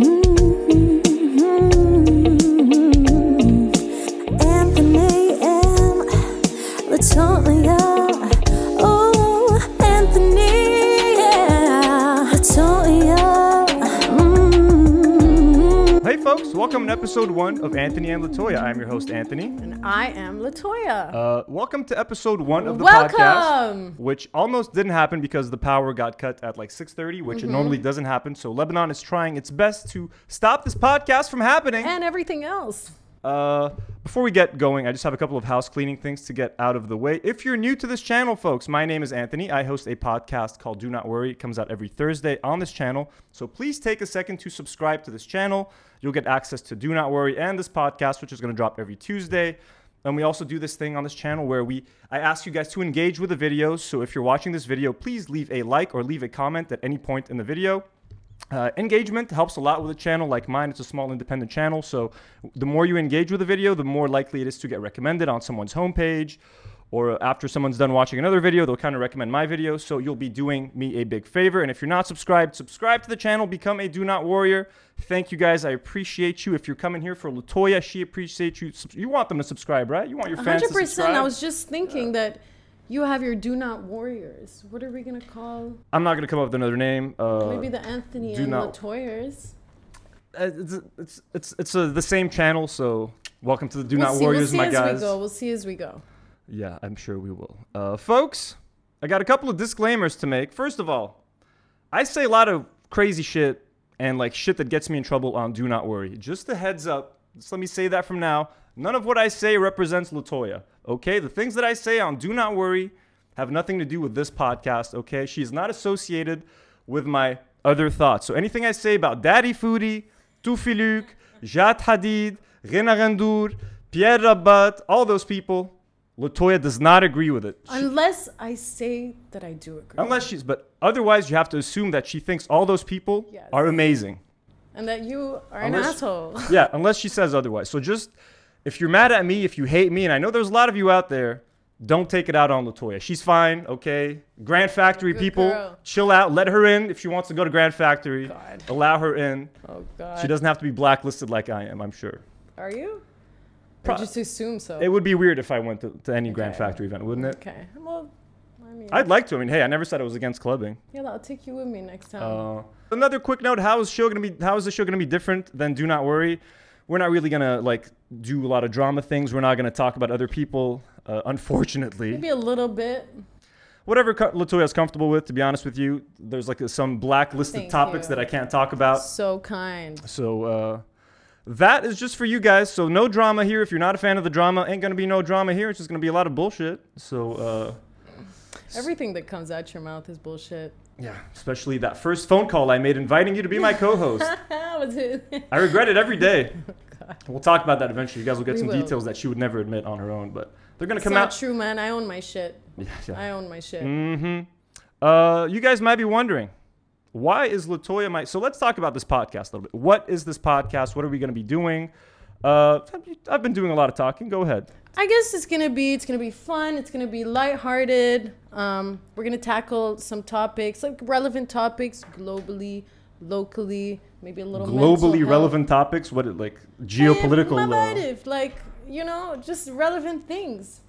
Anthony episode one of Anthony and Latoya. I'm your host, Anthony. And I am Latoya. Uh, welcome to episode one of the podcast, which almost didn't happen because the power got cut at like 6:30, which Mm-hmm. it normally doesn't happen. So Lebanon is trying its best to stop this podcast from happening. and everything else. Uh, before we get going, I just have a couple of house cleaning things to get out of the way. If you're new to this channel, folks, my name is Anthony. I host a podcast called Do Not Worry. It comes out every Thursday on this channel. So please take a second to subscribe to this channel. You'll get access to Do Not Worry and this podcast, which is going to drop every Tuesday. And we also do this thing on this channel where we I ask you guys to engage with the videos. So if you're watching this video, please leave a like or leave a comment at any point in the video. Uh, engagement helps a lot with a channel like mine. It's a small independent channel, so the more you engage with the video, the more likely it is to get recommended on someone's homepage, or after someone's done watching another video, they'll kind of recommend my video. So you'll be doing me a big favor. And if you're not subscribed, subscribe to the channel, become a Do Not Warrior. Thank you guys. I appreciate you. If you're coming here for Latoya, she appreciates you. You want them to subscribe, right? You want your fans to subscribe. 100%. I was just thinking that you have your Do Not Warriors. What are we going to call? I'm not gonna come up with another name. Uh, Maybe the Anthony and not- Latoyers. uh, it's it's it's, it's uh, the same channel. So welcome to the Do we'll Not see, Warriors, we'll see my as guys. we go. We'll see as we go. Yeah, I'm sure we will. Uh, folks, I got a couple of disclaimers to make. First of all, I say a lot of crazy shit and like shit that gets me in trouble on Do Not Worry. Just a heads up. Just let me say that from now. None of what I say represents Latoya. Okay, the things that I say on Do Not Worry have nothing to do with this podcast. Okay, she's not associated with my other thoughts. So anything I say about Daddy Foodie, Tufiluk, Jad Hadid, Rena Rendour, Pierre Rabat, all those people, Latoya does not agree with it. Unless I say that I do agree. unless she's, but otherwise, you have to assume that she thinks all those people Yes. are amazing. and that you are Unless- an asshole. Yeah, unless she says otherwise. So just, if you're mad at me, if you hate me, and I know there's a lot of you out there, don't take it out on Latoya. She's fine, okay? Grand Factory Good people, girl. chill out. Let her in if she wants to go to Grand Factory. God. Allow her in. Oh, God. She doesn't have to be blacklisted like I am, I'm sure. Are you? Pro- or just assume so? It would be weird if I went to, to any Grand Factory event, wouldn't it? okay. Well, I mean, I'd like to. I mean, hey, I never said I was against clubbing. yeah, I'll take you with me next time. Uh, another quick note: How is show gonna be? How is the show gonna be different than Do Not Worry? We're not really gonna like do a lot of drama things. We're not gonna talk about other people. Uh, unfortunately, Maybe a little bit. whatever Latoya's comfortable with. To be honest with you, there's like some blacklisted Thank topics you. that I can't talk about. So kind. So uh, that is just for you guys. So no drama here. If you're not a fan of the drama, ain't gonna be no drama here. It's just gonna be a lot of bullshit. So. Uh, Everything that comes out your mouth is bullshit. yeah, especially that first phone call I made inviting you to be my co-host. I regret it every day. We'll talk about that eventually. You guys will get We some will. details that she would never admit on her own, but they're gonna It's come not out. true, man. I own my shit. Yeah, yeah. I own my shit. Mm-hmm. Uh, you guys might be wondering, why is Latoya my? So let's talk about this podcast a little bit. What is this podcast? What are we gonna be doing? Uh, I've been doing a lot of talking. Go ahead. I guess it's gonna be it's gonna be fun. It's gonna be lighthearted. Um, we're gonna tackle some topics like relevant topics globally, locally, maybe a little Globally health. relevant topics. What it like geopolitical? Uh, like you know, just relevant things.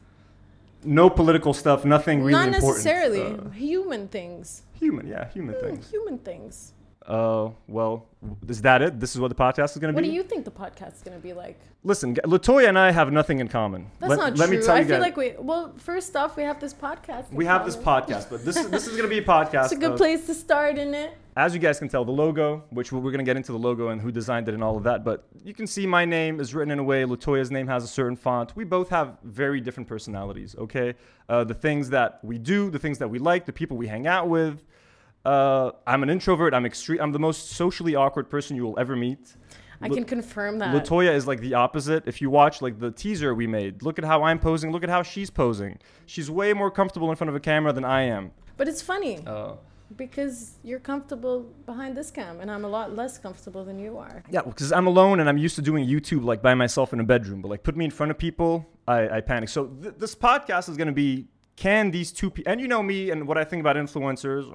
No political stuff. Nothing really Not necessarily Uh, human things. human, yeah, human Hmm, things. Human things. Uh, well, is that it? This is what the podcast is gonna be. What do you think the podcast is gonna be like? Listen, Latoya and I have nothing in common. That's let, not let true. me tell I you feel guys. like we well, first off, we have this podcast. we have this podcast, but this this is gonna be a podcast. It's a good of- place to start, in it? As you guys can tell, the logo, which we're gonna get into the logo and who designed it and all of that, but you can see my name is written in a way. Latoya's name has a certain font. We both have very different personalities. Okay, uh, the things that we do, the things that we like, the people we hang out with. Uh, I'm an introvert. I'm extreme. I'm the most socially awkward person you will ever meet. I La- can confirm that. Latoya is like the opposite. If you watch like the teaser we made, look at how I'm posing. Look at how she's posing. She's way more comfortable in front of a camera than I am. but it's funny Uh, because you're comfortable behind this cam, and I'm a lot less comfortable than you are. yeah, because I'm alone and I'm used to doing YouTube like by myself in a bedroom. But like put me in front of people, I, I panic. So th- this podcast is gonna be can these two people and you know me and what I think about influencers.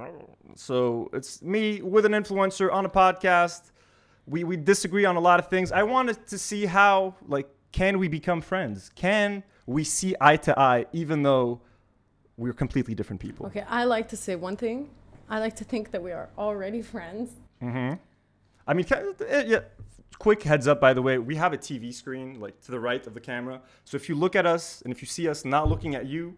So it's me with an influencer on a podcast. we we disagree on a lot of things. I wanted to see how like can we become friends? Can we see eye to eye even though we're completely different people? Okay, I like to say one thing. I like to think that we are already friends. Mm-hmm. I mean, eh, yeah. Quick heads up, by the way, we have a TV screen like to the right of the camera. So if you look at us and if you see us not looking at you,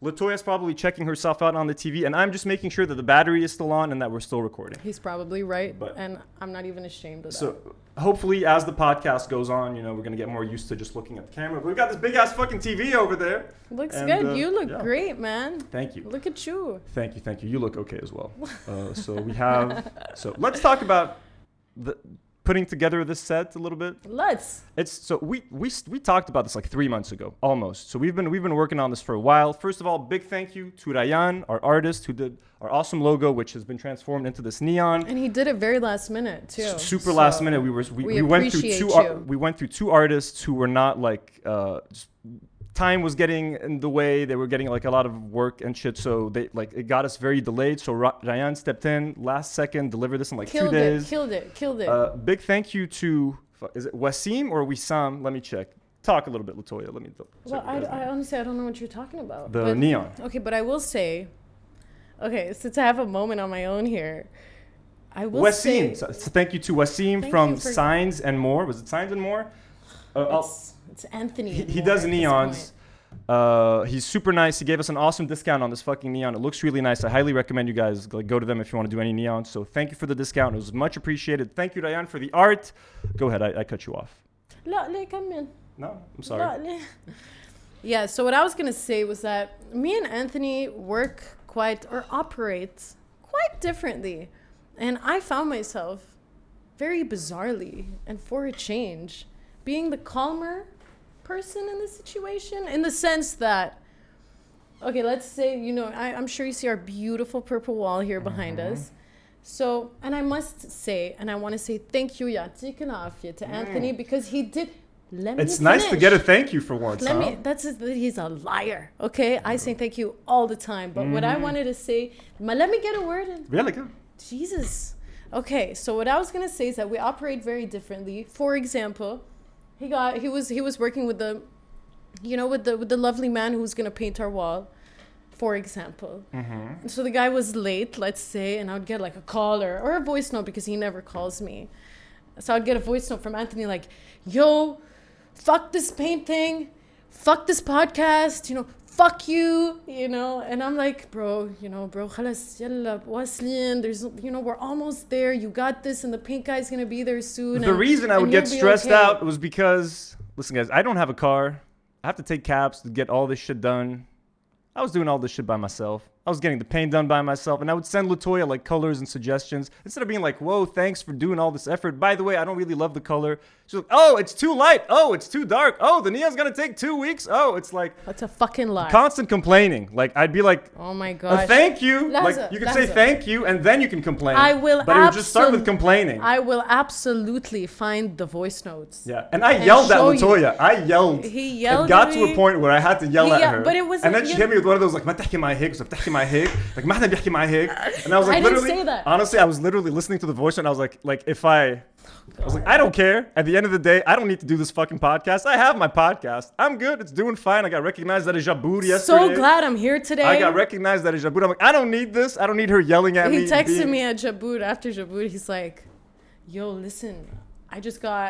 Latoya's probably checking herself out on the TV, and I'm just making sure that the battery is still on and that we're still recording. He's probably right, But- and I'm not even ashamed of that. So hopefully, as the podcast goes on, you know, we're gonna get more used to just looking at the camera. But we've got this big ass fucking TV over there. Looks and, good. uh, you look yeah. great, man. Thank you. Look at you. Thank you, thank you. You look okay as well. Uh, so we have. So let's talk about the putting together this set a little bit. Let's. It's so we we we talked about this like three months ago, almost. So we've been we've been working on this for a while. First of all, big thank you to Rayan, our artist, who did our awesome logo, which has been transformed into this neon. And he did it very last minute too. S- super last minute. We were we, we we, went through two ar- we went through two artists who were not like uh, just, time was getting in the way. They were getting like a lot of work and shit. So they like it got us very delayed. So Ra- Rayan stepped in last second, delivered this in like Killed two it. days. Killed it. Killed it. Uh, big thank you to is it Wasim or Wissam? Let me check. Talk a little bit, Latoya. Let me. well, I, I honestly I don't know what you're talking about. the but- neon. Okay, but I will say, okay, since I have a moment on my own here, I will say Wasim. So, so thank you to Wasim from Signs and More. Was it Signs and More? Uh, it's Anthony. He, he does neons. Uh, he's super nice. He gave us an awesome discount on this fucking neon. It looks really nice. I highly recommend you guys like, go to them if you want to do any neons. So thank you for the discount. It was much appreciated. Thank you, Rayan, for the art. Go ahead. I, I cut you off. come in. No, I'm sorry. yeah. So what I was gonna say was that me and Anthony work quite or operate quite differently, and I found myself very bizarrely and for a change being the calmer person in the situation in the sense that okay let's say you know I, i'm sure you see our beautiful purple wall here behind Mm-hmm. us so and i must say and i want to say thank you yatik and afia to anthony because he did let me Mm. It's nice to get a thank you for once. Let huh? me. That's he's a liar. Okay, I say thank you all the time. But what I Mm-hmm. wanted to say, let me get a word in. Really good. Jesus. Okay, so what I was gonna say is that we operate very differently. For example, he got he was he was working with the, you know, with the with the lovely man who was gonna paint our wall. For example, Mm-hmm. so the guy was late, let's say, and I would get like a caller or, or a voice note because he never calls me. So I'd get a voice note from Anthony like, "Yo, fuck this painting, fuck this podcast, you know, fuck you, you know." And I'm like, "Bro, you know, bro, خلاص يلا واصلين. There's, you know, we're almost there. You got this, and the paint guy's gonna be there soon." The and- reason I and would get you'll be stressed okay." out was because, listen, guys, I don't have a car. I have to take cabs to get all this shit done. I was doing all this shit by myself. I was getting the paint done by myself, and I would send Latoya like colors and suggestions instead of being like, "Whoa, thanks for doing all this effort." By the way, I don't really love the color. She's like, "Oh, it's too light. Oh, it's too dark. Oh, the neon's gonna take two weeks. Oh, it's like That's a fucking lie. constant complaining. Like I'd be like, oh my a god. thank you. Laza, like you can say Laza. thank you, and then you can complain. I will But it would just start with absol- complaining. I will absolutely find the voice notes. Yeah, and I and yelled at show you. Latoya. I yelled. He yelled It got at to me. a point where I had to yell He at yell- her. but it was and then like- she you- hit me with one of those like ما تحكي معي هيك بس بتحكي معي هيك like ما حدا بيحكي معي هيك and I was like I didn't literally say that. honestly I was literally listening to the voice and I was like like if I I was like I don't care at the end of the day I don't need to do this fucking podcast I have my podcast I'm good it's doing fine I got recognized at a Jaboot yesterday So glad I'm here today. I got recognized at a Jaboot I'm like I don't need this I don't need her yelling at me he texted being- me at Jaboot after Jaboot. He's like, "Yo, listen, I just got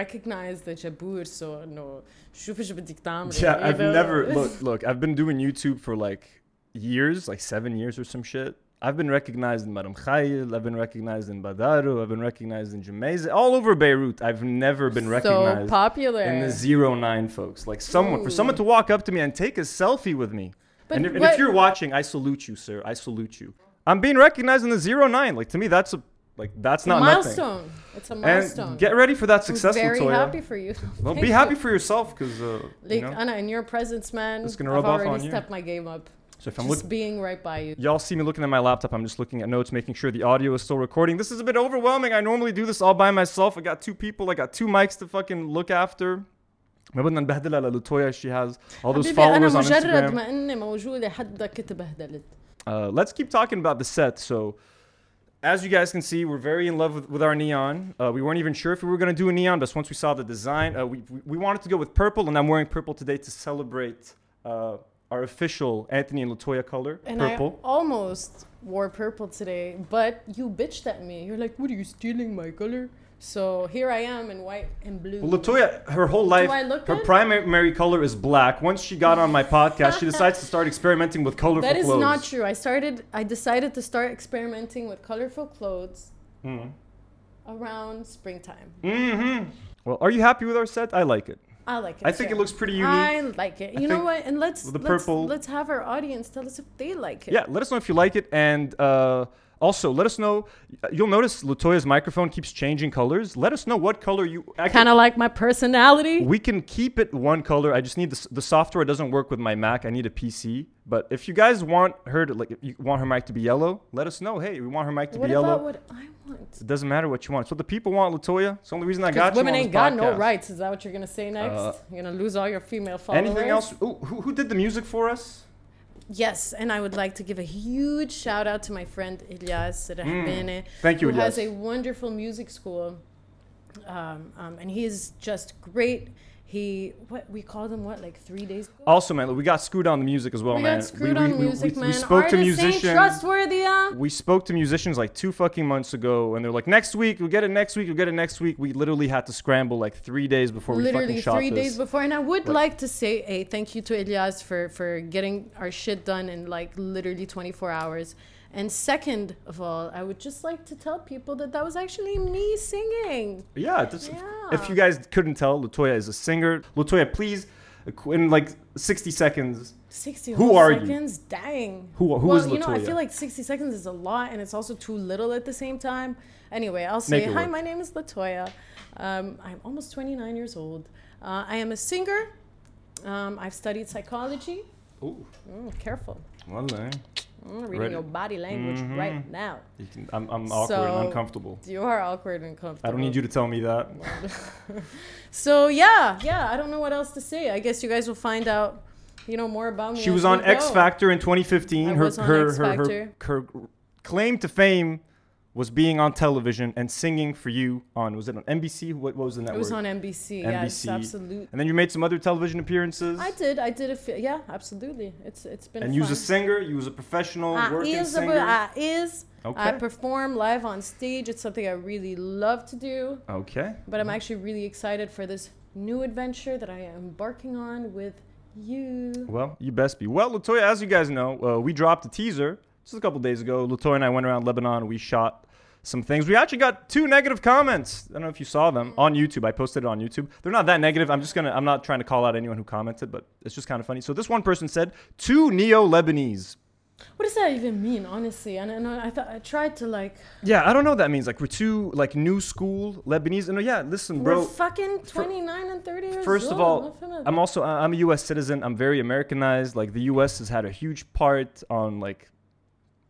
recognized at Jaboot, so no, شوف ايش بدك تعملي." Yeah, you I've know? never look look. I've been doing YouTube for like years, like seven years or some shit. I've been recognized in Mar Mikhael. I've been recognized in Badaro. I've been recognized in Gemmayzeh. All over Beirut. I've never been recognized. so popular. in the zero nine folks. Like someone for someone to walk up to me and take a selfie with me. But and, if, and if you're watching, I salute you, sir. I salute you. I'm being recognized in the zero nine. Like to me, that's a like that's It's a not nothing. milestone. It's a milestone. And get ready for that I'm success, very Latoya. happy for you. Well, be happy for yourself, because uh, you know. Anna, in your presence, man, It's gonna I've rub off already on you. stepped my game up. So if I'm Just looking. being right by you. Y'all see me looking at my laptop. I'm just looking at notes, making sure the audio is still recording. This is a bit overwhelming. I normally do this all by myself. I got two people. I got two mics to fucking look after. ما بدنا نبهدلها للوتويا. She has all those حبيبي أنا followers on مجرد Instagram. ما إني موجودة حدك اتبهدلت. Uh, let's keep talking about the set. So as you guys can see, we're very in love with, with our neon. Uh, we weren't even sure if we were going to do a neon, but once we saw the design, uh, we, we- we wanted to go with purple, and I'm wearing purple today to celebrate uh, our official Anthony and Latoya color, And purple. I almost wore purple today, but you bitched at me. You're like, "What are you stealing my color?" So here I am in white and blue. Well, Latoya, her whole life, her good? primary color is black. Once she got on my podcast, she decides to start experimenting with colorful that is clothes. not true. I started. I decided to start experimenting with colorful clothes Mm. around springtime. Mm-hmm. Well, are you happy with our set? I like it. I like it. I think too. it looks pretty unique. I like it. I You know what? And let's the let's, purple- let's have our audience tell us if they like it. Yeah, let us know if you like it, and uh, also let us know. You'll notice Latoya's microphone keeps changing colors. Let us know what color you. Kind of like my personality. We can keep it one color. I just need the, the software doesn't work with my Mac. I need a PC. But if you guys want her to like, you want her mic to be yellow, let us know. Hey, we want her mic to What be about yellow. what I want? It doesn't matter what you want. It's what the people want, Latoya. It's the only reason I got women you. Women ain't got no rights. Is that what you're gonna say next? Uh, you're gonna lose all your female followers. Anything else? Ooh, who, who did the music for us? Yes, and I would like to give a huge shout out to my friend Ilyas Rahbene, Mm. Thank you, who has a wonderful music school, um, um, and he is just great. He what we called him what like three days ago. Also, man, we got screwed on the music as well, we man. got screwed on music, we, man. we spoke to Artists ain't musicians. trustworthy, huh? We spoke to musicians like two fucking months ago, and they're like, "Next week, we'll get it next week. We'll get it next week." We literally had to scramble like three days before we Literally fucking shot three this. days before, and I would Like- like to say a thank you to elias for for getting our shit done in like literally 24 hours. And second of all, I would just like to tell people that that was actually me singing. Yeah, Yeah. if you guys couldn't tell, Latoya is a singer. Latoya, please, in like 60 seconds, 60 Who are you? seconds? Dang. Who- who well, is you know, I feel like 60 seconds is a lot and it's also too little at the same time. Anyway, I'll say, hi, work. my name is Latoya. Um, I'm almost 29 years old. Uh, I am a singer. Um, I've studied psychology. Ooh, Mm, careful. Line. I'm reading Ready. your body language Mhm. right now. You can, I'm, I'm awkward and uncomfortable. You are awkward and uncomfortable. I don't need you to tell me that. So yeah, yeah. I don't know what else to say. I guess you guys will find out, you know, more about me. She was on X. Factor in 2015. I her, was on her, X her, her, Factor. her claim to fame was being on television and singing for you on was it on NBC? What, what was the network? It was on NBC. Yes, NBC. absolutely. and then you made some other television appearances. I did. I did a few. yeah, absolutely. It's it's been. and you was a singer. You was a professional I working is, singer. I is. Okay. I perform live on stage. It's something I really love to do. okay. But I'm actually really excited for this new adventure that I am embarking on with you. Well, you best be. Well, Latoya, as you guys know, uh, we dropped a teaser just a couple days ago. Latoya and I went around Lebanon. We shot some things. We actually got two negative comments. I don't know if you saw them on YouTube. I posted it on YouTube. They're not that negative. I'm just gonna. I'm not trying to call out anyone who commented, but it's just kind of funny. So this one person said, two neo Lebanese. What does that even mean, honestly? And, and I thought I tried to like. Yeah, I don't know what that means. Like we're two like new school Lebanese. And uh, yeah, listen, bro. we're fucking 29 and 30 years First old. of all, I'm also I'm a U.S. citizen. I'm very Americanized. Like the U.S. has had a huge part on like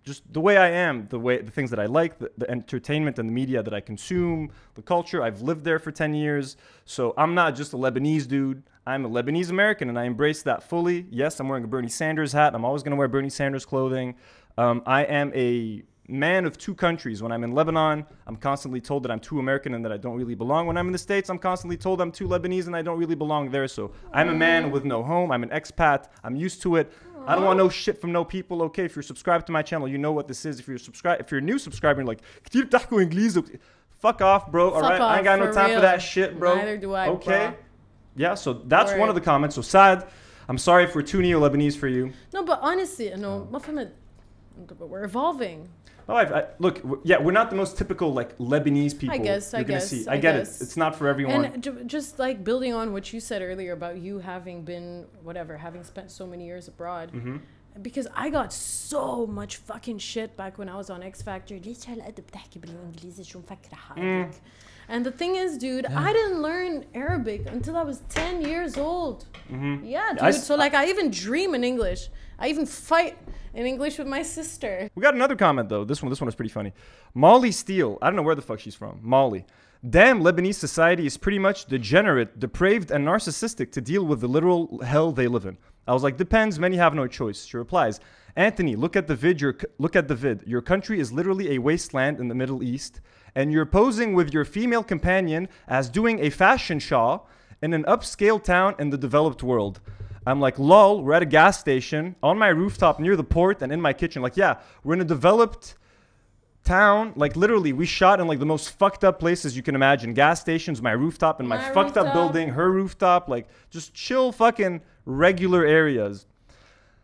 just the way I am, the way the things that I like, the, the entertainment and the media that I consume, the culture. I've lived there for 10 years, so I'm not just a Lebanese dude. I'm a Lebanese American, and I embrace that fully. Yes, I'm wearing a Bernie Sanders hat. I'm always gonna wear Bernie Sanders clothing. Um, I am a man of two countries. When I'm in Lebanon, I'm constantly told that I'm too American and that I don't really belong. When I'm in the States, I'm constantly told I'm too Lebanese and I don't really belong there. So I'm a man with no home. I'm an expat. I'm used to it. I don't want no shit from no people. Okay, if you're subscribed to my channel, you know what this is. If you're subscribed, if you're a new subscriber, you're like, fuck off, bro. Fuck All right, off, I ain't got no time real. for that shit, bro. Neither do I. Okay. Bro. Yeah, so that's one of the comments. So sad. I'm sorry if we're too neo-Lebanese for you. No, but honestly, no, oh. know, but we're evolving Oh, I, I, look, w- yeah, we're not the most typical like Lebanese people. guess, I you're gonna guess, see. I I, get guess. it. It's not for everyone. And ju- just like building on what you said earlier about you having been whatever, having spent so many years abroad. Mhm. Because I got so much fucking shit back when I was on X Factor. ليش هالقد بتحكي بالانجليزي شو مفكرة حالك؟ and the thing is, dude, I didn't learn Arabic until I was 10 years old. Mhm. Yeah, dude. I so like I even dream in English. I even fight in English with my sister. We got another comment though. This one, this one is pretty funny. Molly Steele. I don't know where the fuck she's from. Molly. Damn, Lebanese society is pretty much degenerate, depraved, and narcissistic to deal with the literal hell they live in. I was like, depends. Many have no choice. She replies, Anthony, look at the vid. Your look at the vid. Your country is literally a wasteland in the Middle East, and you're posing with your female companion as doing a fashion show in an upscale town in the developed world. I'm like, lol, we're at a gas station on my rooftop near the port and in my kitchen. Like, yeah, we're in a developed town. Like, literally, we shot in like the most fucked up places you can imagine. Gas stations, my rooftop, and my, My fucked up building, her rooftop. Like, just chill fucking regular areas.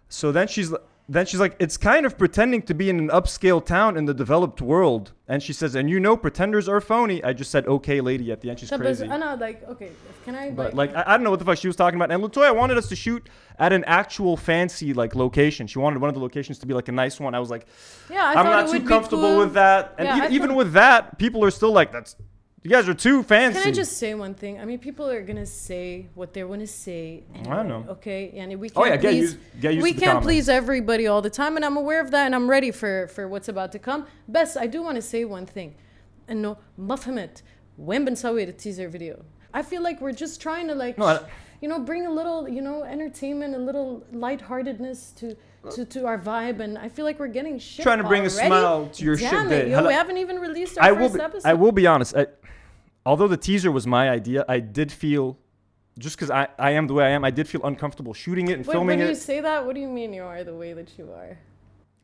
So then she's then she's like, it's kind of pretending to be in an upscale town in the developed world. And she says, and you know, pretenders are phony. I just said, okay, lady. At the end, she's So, but crazy. I know, like, okay, can I, But like, I, I don't know what the fuck she was talking about. And Latoya wanted us to shoot at an actual fancy like location. She wanted one of the locations to be like a nice one. I was like, yeah, I I'm not too comfortable cool. with that. And Yeah, e- even with that, people are still like, that's you guys are too fancy. Can I just say one thing? I mean, people are gonna say what they want to say. I know. Okay, and we can't Oh, yeah, get please, used- get used we to the can't comments. please everybody all the time, and I'm aware of that, and I'm ready for for what's about to come. Best, I do want to say one thing. إنه ما فهمت وين بنسوي the teaser video. I feel like we're just trying to like, No, I- you know, bring a little, you know, entertainment, a little lightheartedness to. To, to our vibe and I feel like we're getting shit. Trying to bring a already. smile to your shit Damn day. It, yo, Hello- we haven't even released our I will be, episode. I will be honest. I, although the teaser was my idea, I did feel just because I, I am the way I am, I did feel uncomfortable shooting it and Wait, filming when you it. say that, what do you mean you are the way that you are?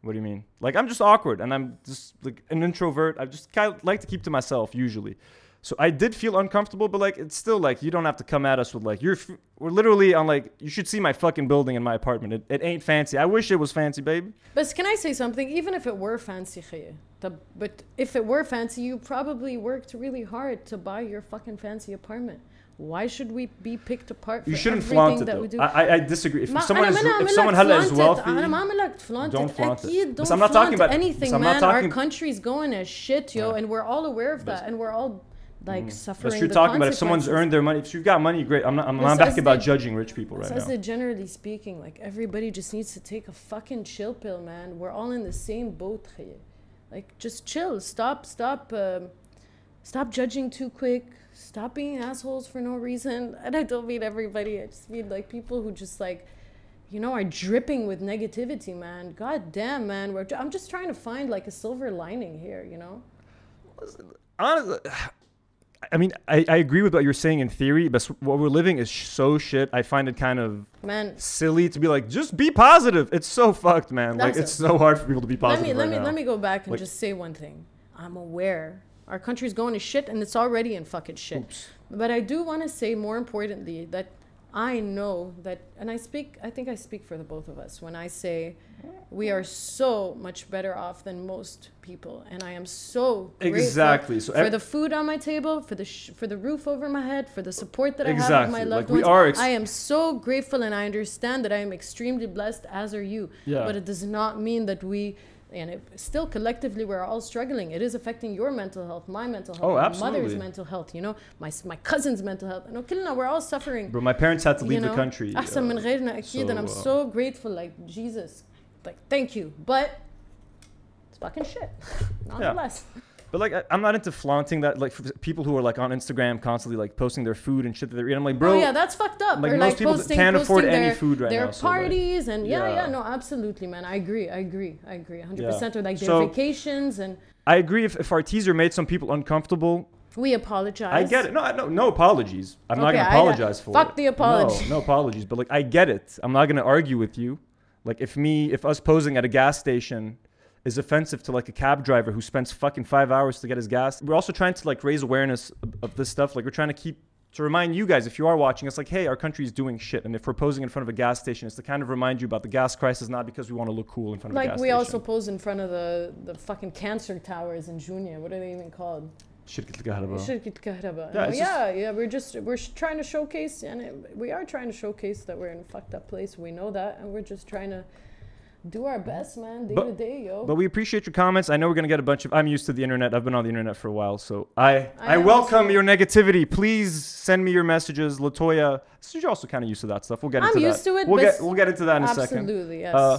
What do you mean? Like I'm just awkward and I'm just like an introvert. I just kind of like to keep to myself usually. So I did feel uncomfortable, but like it's still like you don't have to come at us with like you're f- we're literally on like you should see my fucking building in my apartment. It, it ain't fancy. I wish it was fancy, baby. But can I say something? Even if it were fancy, خيي, the- but if it were fancy, you probably worked really hard to buy your fucking fancy apartment. Why should we be picked apart for You shouldn't everything flaunt it that though. we do? I, I I disagree. If ما- someone أنا is ما أنا if عامل someone لك هلا is flaunt it. wealthy, أنا ما عامل لك flaunt don't it. flaunt it. أكيد بس don't I'm not flaunt talking about- anything, بس I'm not man. talking- Our country's going as shit, yo, Yeah. and we're all aware of But- that, and we're all like mm. suffering. That's true talking about if someone's earned their money, if you've got money, great. I'm not. I'm, not back about the, judging rich people right now. generally speaking, like everybody just needs to take a fucking chill pill, man. We're all in the same boat. here. Like just chill. Stop. Stop. Um, stop judging too quick. Stop being assholes for no reason. And I don't mean everybody. I just mean like people who just like. You know, are dripping with negativity, man. God damn, man. We're, I'm just trying to find like a silver lining here, you know? honestly, I mean, I, I agree with what you're saying in theory, but what we're living is so shit. I find it kind of Man, silly to be like, just be positive. It's so fucked, man. like That's it's so hard for people to be positive. let me let me let me go back and Like- just say one thing. I'm aware our country's going to shit and it's already in fucking shit. Oops. But I do want to say more importantly that I know that and I speak I think I speak for the both of us when I say we are so much better off than most people and i am so exactly so for the food on my table for the sh- for the roof over my head for the support that exactly. i have with my loved like we ones are ex- i am so grateful and i understand that i am extremely blessed as are you yeah. but it does not mean that we and it, still collectively we're all struggling it is affecting your mental health my mental health oh, absolutely. my mother's mental health you know my, my cousin's mental health no kilna we're all suffering but my parents had to leave you know? the country uh, so, and i'm uh, so grateful like jesus like thank you. But it's fucking shit. Nonetheless. But like, I, I'm not into flaunting that. Like, for people who are like on Instagram constantly like posting their food and shit that they're eating. I'm like, bro, oh yeah, that's fucked up. like or most like people posting, can't afford posting any food right their now, so, like, parties and yeah, yeah, yeah. no, absolutely, man. I agree, I agree, I agree, 100. Yeah. percent Or like their So- vacations and I agree. If, if our teaser made some people uncomfortable, we apologize. I get it. No, no, no apologies. I'm not gonna I- apologize for fuck it. the apology. No, no apologies. But like, I get it. I'm not gonna argue with you. Like, if me, if us posing at a gas station is offensive to like a cab driver who spends fucking five hours to get his gas, we're also trying to like raise awareness of, this stuff. Like, we're trying to keep to remind you guys if you are watching it's like hey our country is doing shit and if we're posing in front of a gas station it's to kind of remind you about the gas crisis not because we want to look cool in front of a Like gas we station also pose in front of the the fucking cancer towers in Jounieh. What are they even called? شركة الكهرباء. شركة كهرباء. Yeah, No, it's yeah, yeah. We're just we're sh- trying to showcase, and it, we are trying to showcase that we're in a fucked up place. We know that, and we're just trying to do our best, man, day But- to day, yo. But we appreciate your comments. I know we're gonna get a bunch of. I'm used to the internet. I've been on the internet for a while, so I I I, am welcome also- your negativity. Please send me your messages, Latoya. So you're also kind of used to that stuff. We'll get I'm into that. used to it, We'll but get s- we'll get into that in a second. Absolutely, yes. Uh,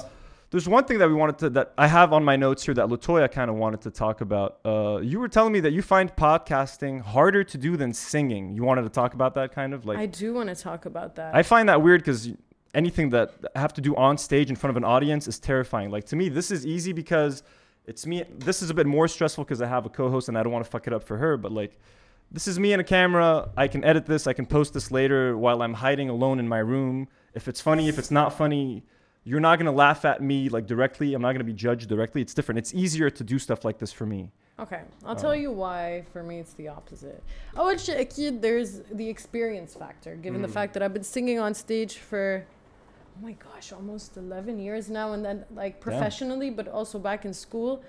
there's one thing that we wanted to that I have on my notes here that Latoya kind of wanted to talk about. Uh, you were telling me that you find podcasting harder to do than singing. You wanted to talk about that kind of like. I do want to talk about that. I find that weird because anything that I have to do on stage in front of an audience is terrifying. Like to me, this is easy because it's me. This is a bit more stressful because I have a co-host and I don't want to fuck it up for her. But like, this is me and a camera. I can edit this. I can post this later while I'm hiding alone in my room. If it's funny, if it's not funny, you're not going to laugh at me like directly. I'm not going to be judged directly. It's different. It's easier to do stuff like this for me. Okay, I'll tell um, you why. For me, it's the opposite. Oh, it's kid There's the experience factor, given mm. the fact that I've been singing on stage for, oh my gosh, almost 11 years now, and then like professionally, yeah. but also back in school.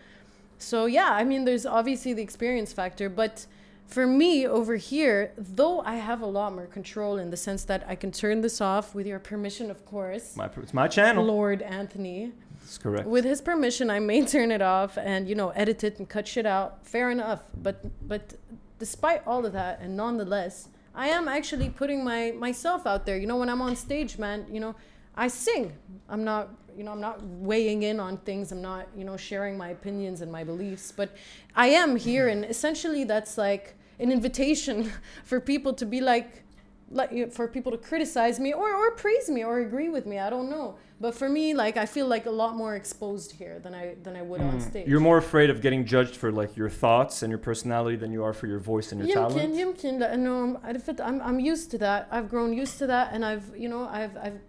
So yeah, I mean, there's obviously the experience factor, but for me over here though I have a lot more control in the sense that I can turn this off with your permission of course. My, it's my channel. Lord Anthony. That's correct. With his permission, I may turn it off and you know edit it and cut shit out. Fair enough. But but despite all of that, and nonetheless, I am actually putting my myself out there. You know, when I'm on stage, man, you know, I sing. I'm not you know I'm not weighing in on things. I'm not you know sharing my opinions and my beliefs. But I am here, and essentially that's like an invitation for people to be like like for people to criticize me or, or praise me or agree with me i don't know but for me like i feel like a lot more exposed here than i than i would on stage Mm. You're more afraid of getting judged for like your thoughts and your personality than you are for your voice and your يمكن talent. يمكن لانه عرفت I'm I'm used to that I've grown used to that and I've you know I've I've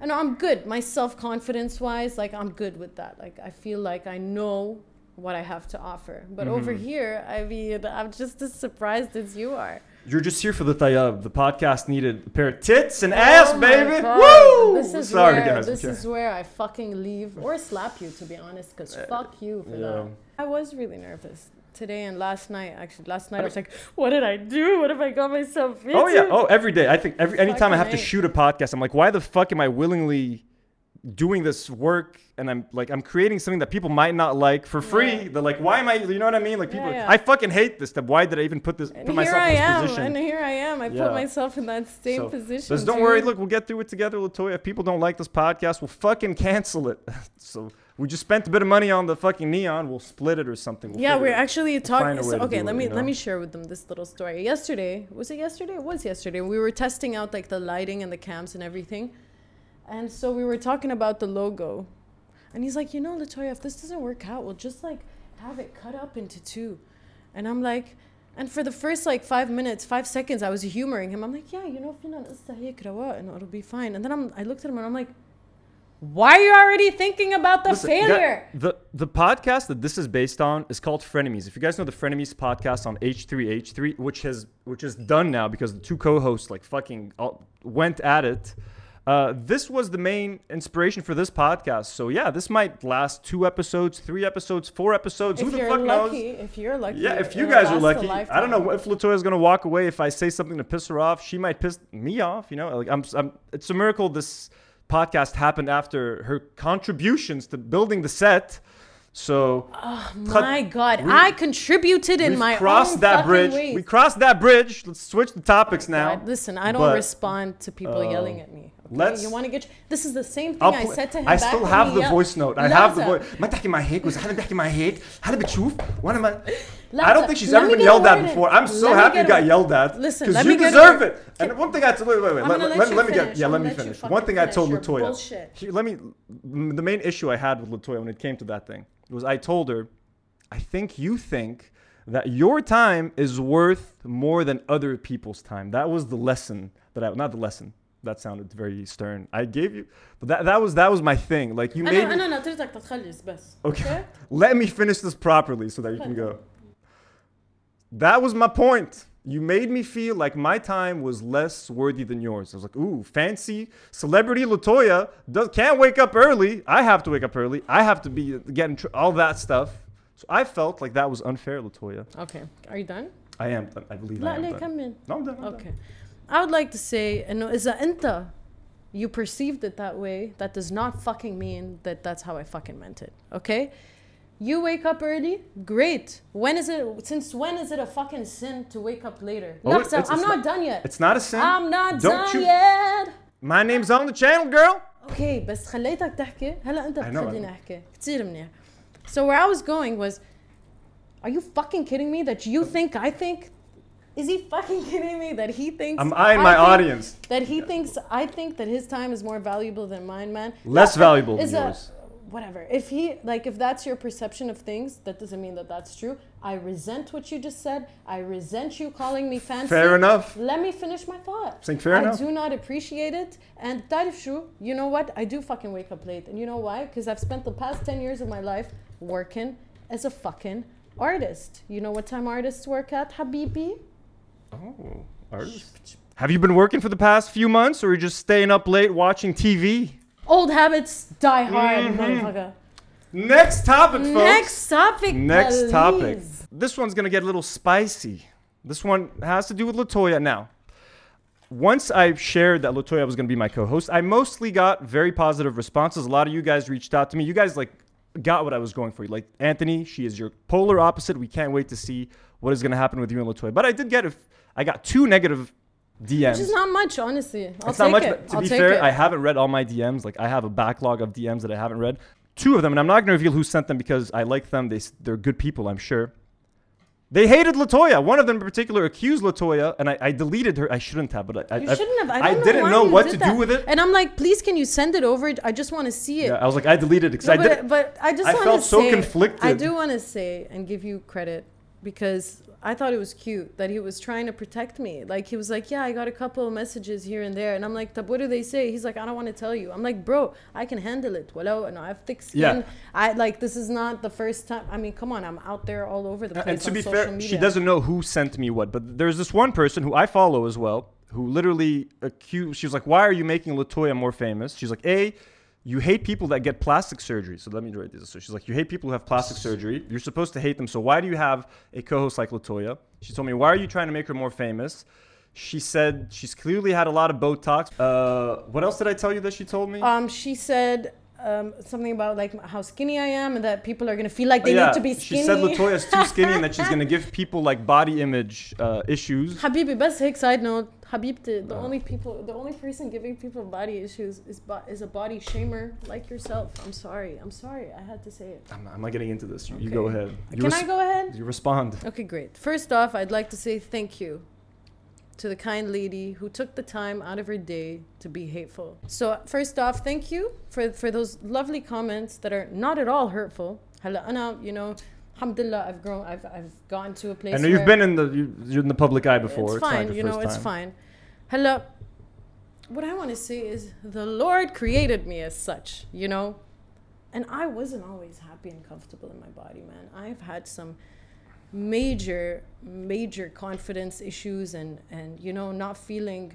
I know I'm good my self confidence wise like I'm good with that like I feel like I know what I have to offer but over Mm-hmm. here I mean I'm just as surprised as you are You're just here for the tayab. The podcast needed a pair of tits and ass, Oh my baby. God. Woo! This is Sorry, where, guys. This is where I fucking leave or slap you, to be honest, because fuck you for yeah. that. I was really nervous today and last night. Actually, last night I was like, "What did I do? What have I got myself into?" Oh yeah. Oh, every day. I think every anytime I have to Fucking shoot a podcast, I'm like, why the fuck am I willingly doing this work? And I'm like, I'm creating something that people might not like for free. Yeah. They're like, why am I? You know what I mean? Like people, Yeah, yeah. I fucking hate this stuff. Why did I even put this? And put myself I in this am, position? and here I am. I put myself in that same So, position. Just don't worry. Look, we'll get through it together, Latoya. If people don't like this podcast, we'll fucking cancel it. so we just spent a bit of money on the fucking neon. We'll split it or something. We'll Yeah, we're actually talking. way So, okay, let it, me you let me share with them this little story. Yesterday was it yesterday? It was yesterday. We were testing out like the lighting and the cams and everything, and so we were talking about the logo, and he's like, you know, Latoya, if this doesn't work out, we'll just like have it cut up into two. And I'm like, and for the first like five minutes, five seconds, I was humoring him. I'm like, yeah, you know, if you know, and it'll be fine. And then I'm, I looked at him and I'm like, why are you already thinking about the Listen, failure? The the podcast that this is based on is called Frenemies. If you guys know the Frenemies podcast on H3H3, which has which is done now because the two co-hosts like fucking all, went at it. Uh, this was the main inspiration for this podcast. So yeah, this might last two episodes, three episodes, four episodes. Who if the you're fuck lucky, knows? if you're lucky, Yeah, if you guys are lucky, I don't know if Latoya's gonna walk away if I say something to piss her off. She might piss me off. You know, like I'm. I'm it's a miracle this podcast happened after her contributions to building the set. So oh My God, we- I contributed in my crossed own that bridge. ways. We crossed that bridge. Let's switch the topics now. God, listen, I don't But, respond to people uh, yelling at me. Okay? let's- you want to get? This is the same thing I'll I pl- said to him. I back still when have he the yelled- voice note. I have the لحظة. voice. ما تحكي مع هيك وإذا حدا بيحكي مع هيك هذا بتشوف وانا ما I لحظة. don't think she's Let ever me been get a yelled at word in. before. I'm so Let me happy get you got a- yelled at. Listen, because let you me get a deserve word. it. And one thing I told wait, wait, wait. I'm Let, gonna let, let you let me finish. get yeah. I'm Let gonna me let you finish. fucking One thing I told finish your Latoya. bullshit. He- let me. m- The main issue I had with Latoya when it came to that thing was I told her, I think you think that your time is worth more than other people's time. That was the lesson that I not the lesson. That sounded very stern. I gave you, but that that was that was my thing. Like you made. أنا me- أنا ناطرتك تتخلص بس. Okay. Let me finish this properly so that you can go. That was my point. You made me feel like my time was less worthy than yours. I was like, ooh, fancy celebrity Latoya does, can't wake up early. I have to wake up early. I have to be getting tr- all that stuff. So I felt like that was unfair, Latoya. Okay, are you done? I am. done. I believe I لا am. ليه done. كمل. No, I'm done. I'm done. Okay. I would like to say إنه إذا أنت you perceived it that way, that does not fucking mean that that's how I fucking meant it. Okay? You wake up early, great. When is it? Since when is it a fucking sin to wake up later? Oh, لحظة, it's- I'm it's not, not- done yet. It's not a sin. I'm not Don't done you- yet. My name's on the channel, girl. اوكي بس خليتك تحكي هلا انت I know, I بتخليني know. احكي كثير منيح so where I was going was are you fucking kidding me that you think I think is he fucking kidding me that he thinks I'm eyeing my think- audience. That he thinks I think that his time is more valuable than mine, man. Less That valuable is than a- yours. Whatever. If he like if that's your perception of things, that doesn't mean that that's true. I resent what you just said. I resent you calling me fancy. Fair enough. Let me finish my thought. Saying fair I enough. do not appreciate it. And true. You know what? I do fucking wake up late. And you know why? Because I've spent the past 10 years of my life working as a fucking artist. You know what time artists work at, Habibi? Oh, artist. Have you been working for the past few months, or are you just staying up late watching TV? Old habits die hard, Mhm. motherfucker. Next topic, folks. Next topic. Next topic. This one's gonna get a little spicy. This one has to do with Latoya. Now, once I shared that Latoya was gonna be my co-host, I mostly got very positive responses. A lot of you guys reached out to me. You guys like got what I was going for. Like Anthony, she is your polar opposite. We can't wait to see what is gonna happen with you and Latoya. But I did get a, I got two negative DMs. Which is not much, honestly. I'll it's take not much, it. but to I'll be fair, it. I haven't read all my DMs. Like I have a backlog of DMs that I haven't read. Two of them, and I'm not going to reveal who sent them because I like them. They, they're good people, I'm sure. They hated Latoya. One of them in particular accused Latoya, and I, I deleted her. I shouldn't have, but I, I, shouldn't have. I, I don't didn't know what did to that. do with it. And I'm like, please, can you send it over? I just want to see it. Yeah, I was like, I deleted it because No, I but, did. but I just I felt so conflicted. I do want to say and give you credit because I thought it was cute that he was trying to protect me. Like he was like, "Yeah, I got a couple of messages here and there," and I'm like, "What do they say?" He's like, "I don't want to tell you." I'm like, "Bro, I can handle it. Well, and I have thick skin. Yeah. I like this is not the first time. I mean, come on, I'm out there all over the place. and to on be social fair, media. she doesn't know who sent me what. But there's this one person who I follow as well, who literally accused. She was like, "Why are you making Latoya more famous?" She's like, "A, you hate people that get plastic surgery." So let me write this. So she's like, "You hate people who have plastic surgery. You're supposed to hate them. So why do you have a co-host like Latoya?" She told me, "Why are you trying to make her more famous?" She said she's clearly had a lot of Botox. Uh, what else did I tell you that she told me? Um, she said um, something about like how skinny I am and that people are gonna feel like they yeah, need to be skinny. she said Latoya's too skinny and that she's gonna give people like body image uh, issues. Habibi, best hick side note. Habibti, the Uh. only people, the only person giving people body issues is bo- is a body shamer like yourself. I'm sorry. I'm sorry. I had to say it. I'm not, I'm not getting into this. You, you go ahead. You Can res- I go ahead? You respond. Okay, great. First off, I'd like to say thank you to the kind lady who took the time out of her day to be hateful. So, first off, thank you for, for those lovely comments that are not at all hurtful. Hala, you know, alhamdulillah, I've grown, I've, I've gotten to a place I know you've been in the you, you're in the public eye before. it's fine, your you know, it's time. fine. Hello. What I want to say is the Lord created me as such, you know? And I wasn't always happy and comfortable in my body, man. I've had some major, major confidence issues and, and you know, not feeling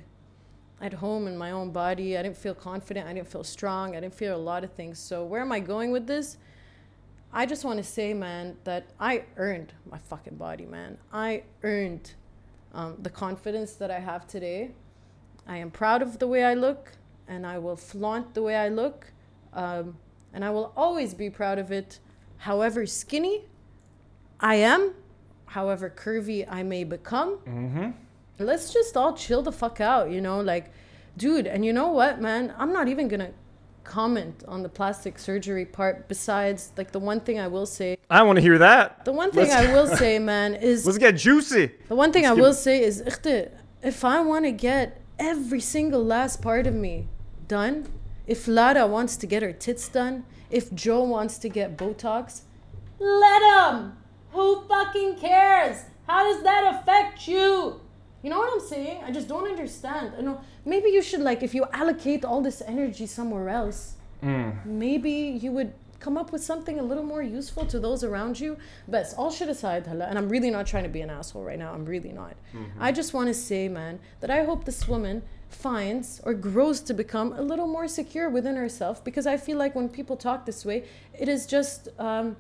at home in my own body. I didn't feel confident. I didn't feel strong. I didn't feel a lot of things. So, where am I going with this? I just want to say, man, that I earned my fucking body, man. I earned um, the confidence that I have today. I am proud of the way I look, and I will flaunt the way I look. Um, and I will always be proud of it, however skinny I am, however curvy I may become. Mm-hmm. Let's just all chill the fuck out, you know? Like, dude, and you know what, man? I'm not even gonna comment on the plastic surgery part, besides, like, the one thing I will say. I want to hear that. The one thing Let's- I will say, man, is Let's get juicy. the one thing Let's I will say is, if I want to get every single last part of me done, if Lara wants to get her tits done, if Joe wants to get Botox, let him. Who fucking cares? How does that affect you? You know what I'm saying? I just don't understand. I know maybe you should like if you allocate all this energy somewhere else, Mm. maybe you would come up with something a little more useful to those around you. But all shit aside, hala, and I'm really not trying to be an asshole right now. I'm really not. I just want to say, man, that I hope this woman finds or grows to become a little more secure within herself because I feel like when people talk this way, it is just. Um,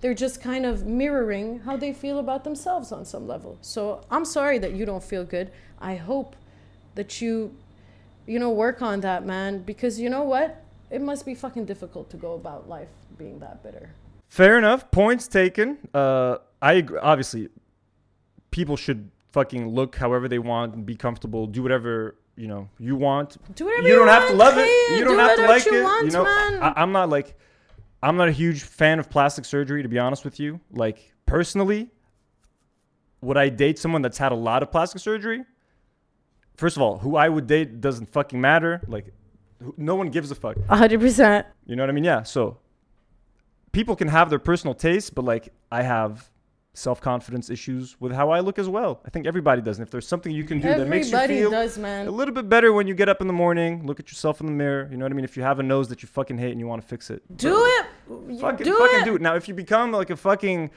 they're just kind of mirroring how they feel about themselves on some level. So I'm sorry that you don't feel good. I hope that you, you know, work on that, man, because you know what? It must be fucking difficult to go about life being that bitter. Fair enough. Points taken. Uh, I agree. Obviously, people should fucking look however they want and be comfortable. Do whatever you know you want. Do whatever you you don't have to love it. You don't Do have to like you it. want, you know, man. I, I'm not like, I'm not a huge fan of plastic surgery to be honest with you. Like personally, would I date someone that's had a lot of plastic surgery? First of all, who I would date doesn't fucking matter. Like, who- no one gives a fuck. 100%. You know what I mean? Yeah. So people can have their personal tastes, but like I have self confidence issues with how I look as well. I think everybody does. And if there's something you can do that makes you feel does, a little bit better when you get up in the morning, look at yourself in the mirror. You know what I mean? If you have a nose that you fucking hate and you want to fix it, Do it. Fucking, do fucking it. do it. Now, if you become like a fucking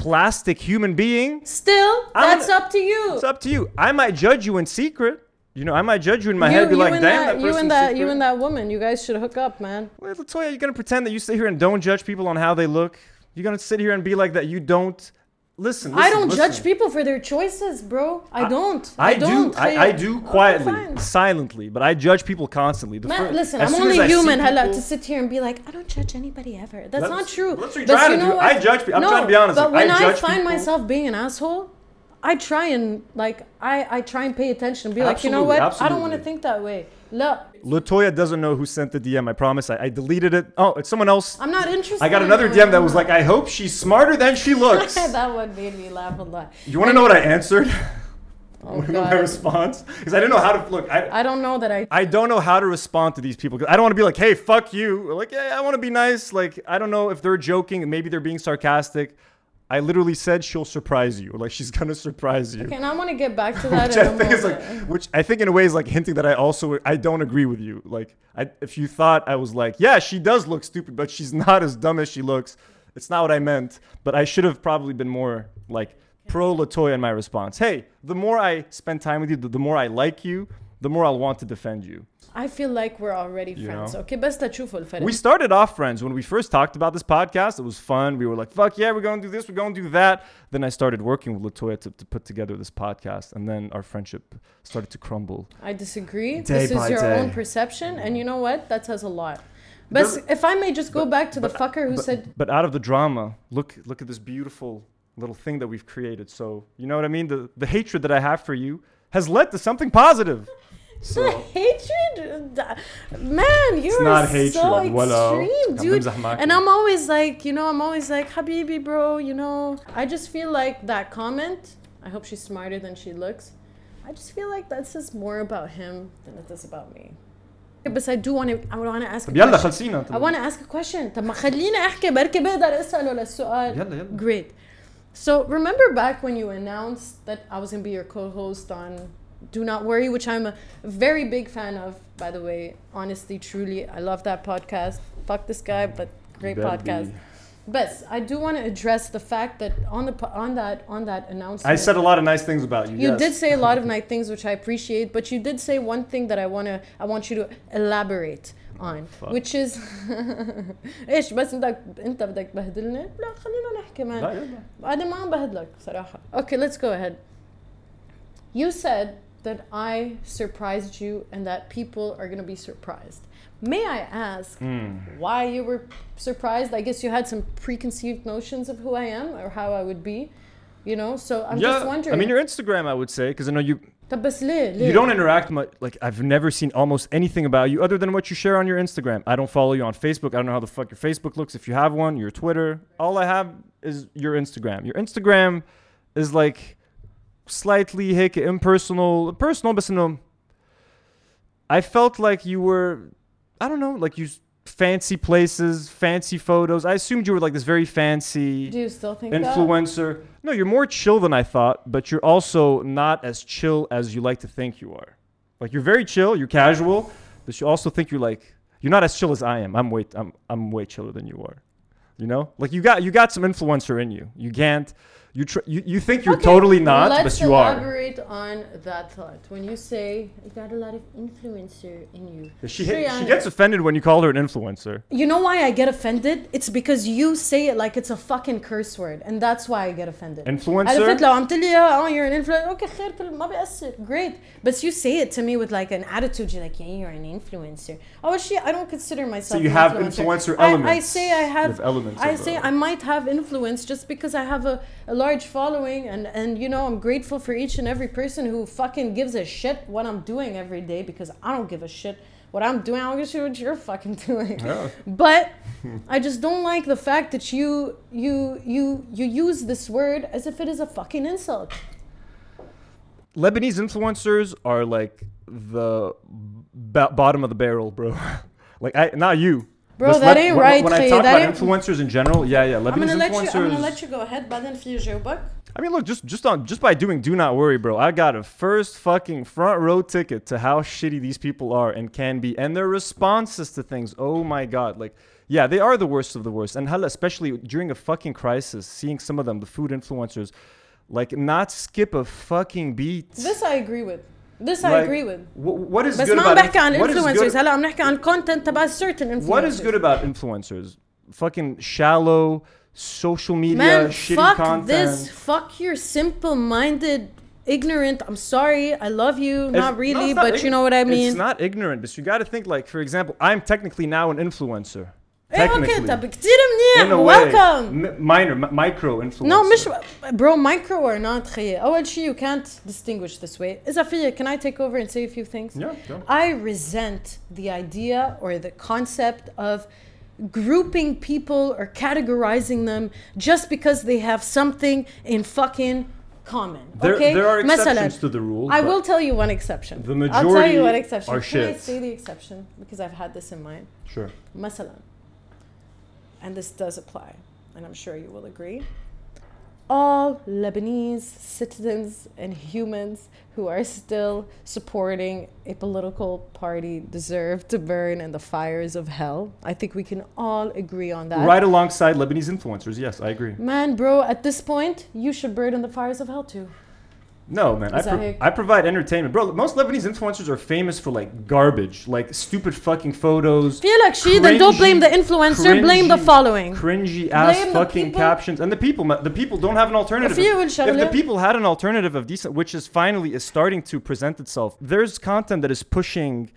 plastic human being, Still, I'm that's gonna- up to you. it's up to you. I might judge you in secret. You know, I might judge you in my you, head, be like, damn, that, that, you and that, secret. you and that woman. You guys should hook up, man. Wait, Latoya, you're gonna pretend that you sit here and don't judge people on how they look. You're gonna sit here and be like that. You don't listen. I don't listen. judge people for their choices, bro. I, don't. I, don't. do. I, I do quietly, silently, but I judge people constantly. Man, fir- listen, I'm only human. Hala, people- to sit here and be like, I don't judge anybody ever. That's, That's- not true. that's what you're But trying you to know do. what? I judge pe- I'm no, trying to be honest, But like, I when I, find people- myself being an asshole, I try and like I I try and pay attention. and Be like, you know Absolutely, what? I don't want to think that way. Look, Latoya doesn't know who sent the DM. I promise. I, I deleted it. Oh, it's someone else. I'm not interested. I got another. DM that was like, I hope she's smarter than she looks. that one made me laugh a lot. You want to know what I answered? Oh my response? Because I didn't know how to look. I, I don't know that I. I don't know how to respond to these people. 'cause I don't want to be like, hey, fuck you. Like, yeah, I want to be nice. Like, I don't know if they're joking. Maybe they're being sarcastic. I literally said she'll surprise you. Like, she's gonna surprise you. Okay, and I want to get back to that which in I a think is like, which I think in a way is like hinting that I also I don't agree with you. Like, I, if you thought I was like, yeah, she does look stupid, but she's not as dumb as she looks. It's not what I meant. But I should have probably been more like pro Latoya in my response. Hey, the more I spend time with you, the, the more I like you, the more I'll want to defend you. I feel like we're already you friends, know? okay? Basta truthful for We started off friends when we first talked about this podcast. It was fun. We were like, fuck yeah, we're going to do this, we're going to do that. Then I started working with Latoya to, to put together this podcast, and then our friendship started to crumble. I disagree. Day this is your day. own perception, and you know what? That says a lot. But if I may just go but, back to but, the fucker who but, said. But out of the drama, look, look at this beautiful little thing that we've created. So, you know what I mean? The, the hatred that I have for you has led to something positive. So hatred, man, you're not so hatred, ولا- extreme, عم dude. بمزح معك. And I'm always like, you know, I'm always like, Habibi, bro, you know. I just feel like that comment. I hope she's smarter than she looks. I just feel like that says more about him than it does about me. But I do want to. I want to ask. A يلا question. خلصينا I want to ask a question. طب ما خليني احكي بركي بقدر اساله للسؤال. يلا يلا Great. So remember back when you announced that I was gonna be your co-host on Do Not Worry, which I'm a very big fan of, by the way. Honestly, truly, I love that podcast. Fuck this guy, but great better podcast. be. But I do want to address the fact that on the po- on that on that announcement, I said a lot of nice things about you. you yes. did say a lot of nice things, which I appreciate. But you did say one thing that I wanna I want you to elaborate on, Fuck. which is ايش بس بدك انت بدك تبهدلني؟ لا خلينا نحكي مان. لا يلا انا ما بهدلك صراحة. Okay, let's go ahead. You said that I surprised you and that people are going to be surprised. May I ask mm. why you were surprised? I guess you had some preconceived notions of who I am or how I would be, you know? So I'm yeah, just wondering. I mean, your Instagram, I would say, because I know you. You don't interact much. Like I've never seen almost anything about you other than what you share on your Instagram. I don't follow you on Facebook. I don't know how the fuck your Facebook looks if you have one. Your Twitter. All I have is your Instagram. Your Instagram is like slightly hick impersonal, personal, but no. I felt like you were, I don't know, like you fancy places, fancy photos. I assumed you were like this very fancy Do you still think that? influencer. No, you're more chill than I thought, but you're also not as chill as you like to think you are. Like you're very chill, you're casual, but you also think you're like you're not as chill as I am. I'm way I'm I'm way chiller than you are. You know, like you got you got some influencer in you. You can't. You tr- you you think you're Okay, totally not, Let's but you are. elaborate on that thought. When you say you got a lot of influencer in you. She Sure, hit, yeah. she gets offended when you call her an influencer. You know why I get offended? It's because you say it like it's a fucking curse word, and that's why I get offended. عرفت Influencer. لو عم تقلي oh you're an influencer okay خير كل- ما بيأثر great but you say it to me with like an attitude you're like yeah you're an influencer oh shit I don't consider myself you an have influencer. influencer I, I elements. say I You have have elements I of say the- I might have influence just because I have a, a large following and and you know I'm grateful for each and every person who fucking gives a shit what I'm doing every day because I don't give a shit what I'm doing. I don't give a shit what you're fucking doing. Yeah. But I just don't like the fact that you you you you use this word as if it is a fucking insult. Lebanese influencers are like the b- bottom of the barrel, bro. like I, not you. Bro, Let's that let, ain't when, right. When I talk about influencers in general, yeah, yeah. Lebanese I'm gonna influencers. Let you, I'm gonna let you go ahead, but then your book. I mean, look, just just on just by doing "Do Not Worry," bro. I got a first fucking front row ticket to how shitty these people are and can be, and their responses to things. Oh my god, like. Yeah, they are the worst of the worst. And hella, especially during a fucking crisis, seeing some of them, the food influencers, like not skip a fucking beat. This I agree with. This I Like, agree with. wh- what is بس good ما عم about بحكي عن what is influencers good- هلا عم نحكي عن content تبع certain influencers. What is good about influencers? Fucking shallow social media, Man, shitty fuck content. this. Fuck your simple-minded, ignorant. I'm sorry. I love you. It's- not no, really, it's not but you ign- know what I mean. It's not ignorant, but you got to think like, for example, I'm technically now an influencer. ايه اوكي Technically. طب كثير In منيح a way, welcome M- minor, m- micro influencer. No مش bro micro or not خيي أول شيء you can't distinguish this way إذا فيا can I take over and say a few things Yeah, go. I resent the idea or the concept of grouping people or categorizing them just because they have something in fucking common There, okay there are مثلاً, exceptions to the rule. I but will tell you one exception The I'll tell majority you one exception are can I shit. say the exception because I've had this in mind Sure. مثلا and this does apply and I'm sure you will agree all Lebanese citizens and humans who are still supporting a political party deserve to burn in the fires of hell. I think we can all agree on that. Right alongside Lebanese influencers. Yes, I agree. Man, bro, at this point, you should burn in the fires of hell too. No, man. I, pro- I, provide entertainment. Bro, most Lebanese influencers are famous for like garbage, like stupid fucking photos. Feel like she, then don't blame the influencer, cringy, blame the following. Cringy ass blame fucking captions. And the people, the people don't have an alternative. If, if the people had an alternative of decent, which is finally is starting to present itself, there's content that is pushing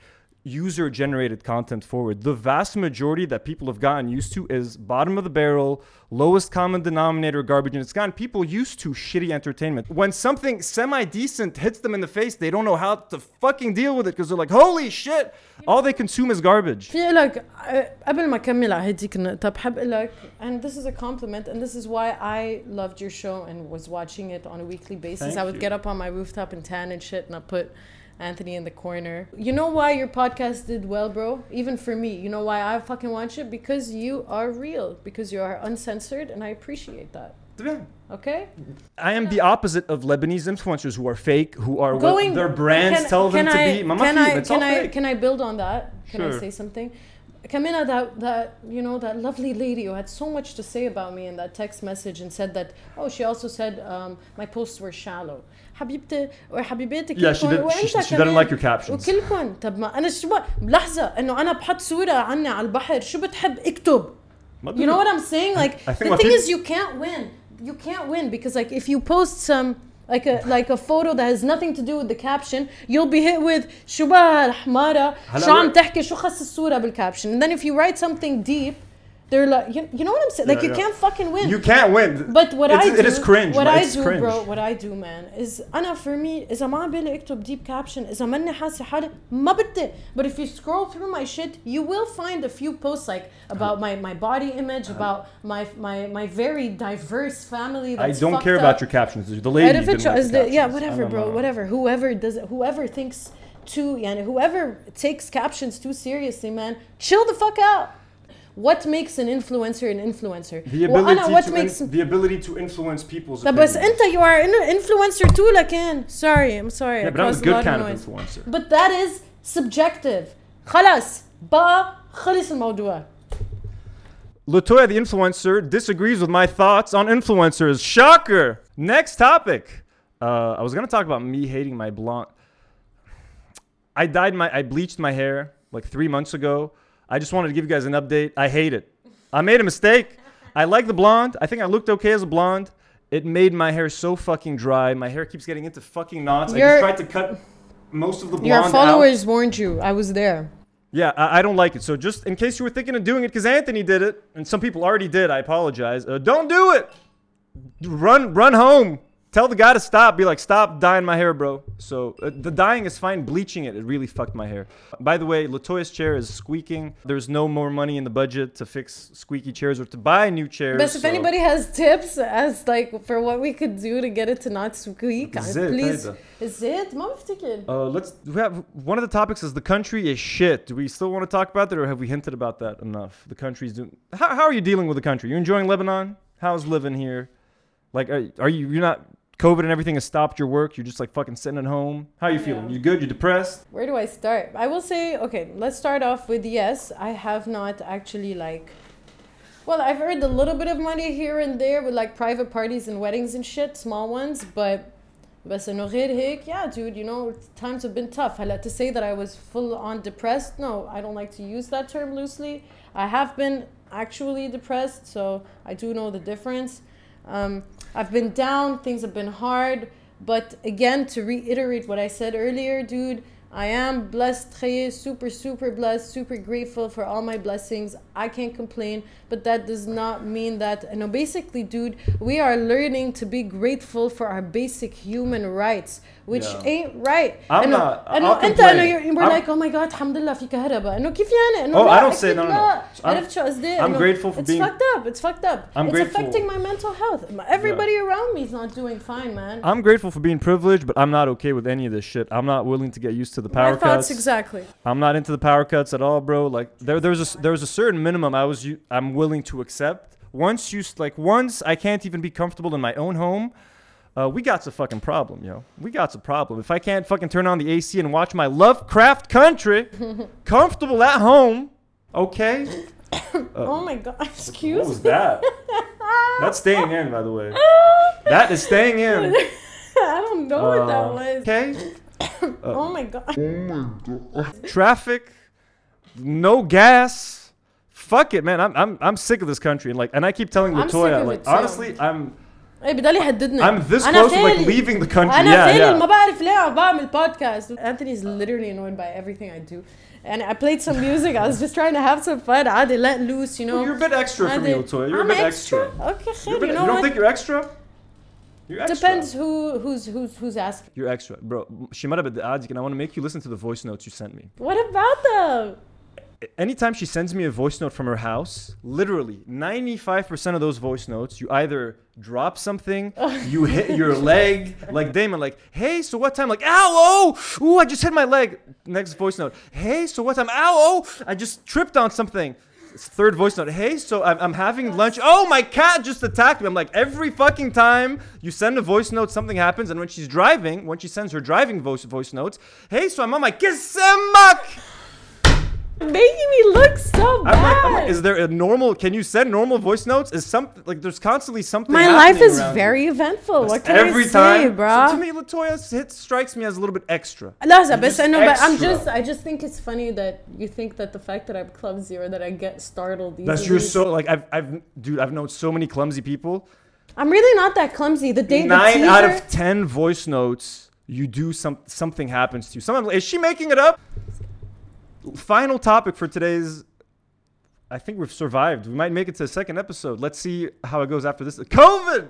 user generated content forward. The vast majority that people have gotten used to is bottom of the barrel, lowest common denominator garbage, and it's gotten people used to shitty entertainment. When something semi decent hits them in the face, they don't know how to fucking deal with it because they're like, holy shit, all they consume is garbage. في لك قبل ما اكمل على هديك النقطة بحب اقول لك and this is a compliment and this is why I loved your show and was watching it on a weekly basis. Thank I would you. get up on my rooftop and tan and shit and I put Anthony in the corner. You know why your podcast did well, bro? Even for me. You know why I fucking watch it? Because you are real. Because you are uncensored and I appreciate that. Okay? I am the opposite of Lebanese influencers who are fake, who are what their brands can- tell them can to be. Mama can I it's can all I fake. can I build on that? Can I say something? Kamina, that that you know that lovely lady who had so much to say about me in that text message and said that oh she also said um, my posts were shallow. حبيبتي وحبيباتي Yeah, she, كلكن did, she, وانت she didn't كمان. like your captions. وكلكم طب ما انا شو بق- لحظه انه انا بحط صوره عني على البحر شو بتحب اكتب You know what I'm saying? Like I think the what thing peop- is, you can't win. You can't win because like if you post some like a like a photo that has nothing to do with the caption, you'll be hit with شو بقى الحمارة هلا شو عم we're- تحكي شو خص الصورة بالcaption. And then if you write something deep, they're like you, you know what I'm saying? Like Yeah, you yeah. can't fucking win. You can't win. But what It's- I do, it is cringe. What man. I It's do, cringe. bro, what I do, man, is أنا for me إذا ما بالي أكتب deep caption إذا ماني حاسة حالي ما بدي. But if you scroll through my shit, you will find a few posts like about my, my body image, about my my my very diverse family. I That's don't fucked care up. about your captions. The lady And if it didn't like is the the, yeah, captions. whatever, I don't bro, know. whatever. Whoever does it, whoever thinks too, yeah, whoever takes captions too seriously, man, chill the fuck out. What makes an influencer an influencer? The ability, وأنا what to makes in- the ability to influence people's طب بس opinions. انت you are an influencer too لكن sorry I'm sorry Yeah, I but I'm a caused a good lot kind of noise. influencer. but that is subjective خلاص بقى خلص الموضوع Latoya, the influencer, disagrees with my thoughts on influencers. Shocker. Next topic. Uh, I was gonna talk about me hating my blonde. I dyed my, I bleached my hair like three months ago. I just wanted to give you guys an update. I hate it. I made a mistake. I like the blonde. I think I looked okay as a blonde. It made my hair so fucking dry. My hair keeps getting into fucking knots. I just tried to cut most of the blonde your out. followers warned you I was there Yeah, I, I don't like it. So just in case you were thinking of doing it, because Anthony did it, and some people already did, I apologize. Uh, don't do it. Run, run home. tell the guy to stop. Be like, stop dyeing my hair, bro. So uh, the dyeing is fine. Bleaching it, it really fucked my hair. By the way, Latoya's chair is squeaking. There's no more money in the budget to fix squeaky chairs or to buy new chairs. But if so- anybody has tips as like for what we could do to get it to not squeak, uh, زيت please. هيدا. زيت ما بفتكر. Uh, let's. We have one of the topics is the country is shit. Do we still want to talk about that, or have we hinted about that enough? The country's doing. How, how are you dealing with the country? You enjoying Lebanon? How's living here? Like, are, are you? You're not. COVID and everything has stopped your work. You're just like fucking sitting at home. How are you feeling? You good? You depressed? Where do I start? I will say, okay, let's start off with yes. I have not actually like, well, I've earned a little bit of money here and there with like private parties and weddings and shit, small ones, but. But yeah, dude, you know, times have been tough. To say that I was full on depressed, no, I don't like to use that term loosely. I have been actually depressed, so I do know the difference. Um, I've been down things have been hard but again to reiterate what I said earlier dude I am blessed super super blessed super grateful for all my blessings. I can't complain but that does not mean that you know basically dude we are learning to be grateful for our basic human rights which Yeah. ain't right I'm إنه- not- إنه I'll انت complain. انه you're- we're I'm- like oh my god الحمد لله في كهرباء انه كيف يعني انه Oh, لا I don't say- أكيد no, no, no. لا. I'm- عرفت شو قصدي I'm إنه grateful for it's being- fucked up it's fucked up I'm it's grateful. affecting my mental health everybody around me is not doing fine man I'm grateful for being privileged, but I'm not okay with any of this shit. I'm not willing to get used to the my power thoughts cuts. exactly I'm not into the power cuts at all, bro. Like there, there's a there's a certain minimum I was u- I'm willing to accept. Once you s- like once I can't even be comfortable in my own home, uh, we got a fucking problem, yo. We got a problem. If I can't fucking turn on the AC and watch my Lovecraft country, comfortable at home, okay. oh my god Excuse me. What excuse was me that? That's staying in, by the way. That is staying in. I don't know what that Uh, was Okay. oh my god Oh my god. traffic, no gas. Fuck it, man. I'm I'm I'm sick of this country, and like, and I keep telling I'm sick Latoya, like, honestly, I'm ايه بضل يهددني I'm this أنا close to like فعلي- leaving the country. انا yeah, فعلي ما yeah. بعرف ليه عم بعمل بودكاست Anthony is literally annoyed by everything I do and I played some music I was just trying to have some fun عادي let loose you know Well, you're a bit extra for me, عادي. Latoya. You're I'm a bit extra extra. okay You're a خير bit- you you know don't what think you're extra? You're extra. depends who who's who's who's asking You're extra, bro. Shimara Badadik, and I want to make you listen to the voice notes you sent me. what about them Anytime she sends me a voice note from her house, literally 95% of those voice notes, you either drop something, you hit your leg, like Damon, like, hey, so what time? Like, ow, oh, ooh, I just hit my leg. Next voice note, hey, so what time? Ow, oh, I just tripped on something. Third voice note, hey, so I'm, I'm having lunch. Oh, my cat just attacked me. I'm like, every fucking time you send a voice note, something happens. And when she's driving, when she sends her driving voice, voice notes, hey, so I'm on my kisemak making me look so bad. I'm like, I'm like, is there a normal? Can you send normal voice notes? Is something like there's constantly something. My life is very you. eventful. What can every I say, time, bro? So to me, Latoya hit strikes me as a little bit extra. No, but I know, but I'm just, I just think it's funny that you think that the fact that I'm clumsy or that I get startled. Easily. That's you're so like I've, I've, dude, I've known so many clumsy people. I'm really not that clumsy. The day nine the out of ten voice notes, you do some something happens to you. Sometimes is she making it up? Final topic for today's. I think we've survived. We might make it to the second episode. Let's see how it goes after this. COVID!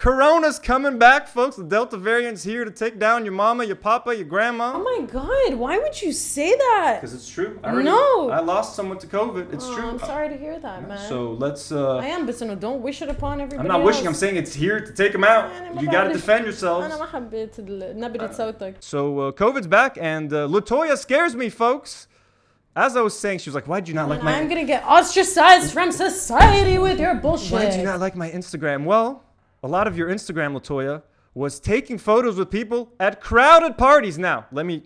Corona's coming back, folks. The Delta variant's here to take down your mama, your papa, your grandma. Oh my God! Why would you say that? Because it's true. I already, no, I lost someone to COVID. It's oh, true. I'm sorry to hear that, man. So let's. Uh, I am, but no, don't wish it upon everybody. I'm not else. wishing. I'm saying it's here to take them out. you got to defend yourselves. Uh, so uh, COVID's back, and uh, Latoya scares me, folks. As I was saying, she was like, "Why'd you not like my? I'm gonna get ostracized from society with your bullshit. Why'd you not like my Instagram?" Well, a lot of your Instagram, Latoya, was taking photos with people at crowded parties. Now, let me.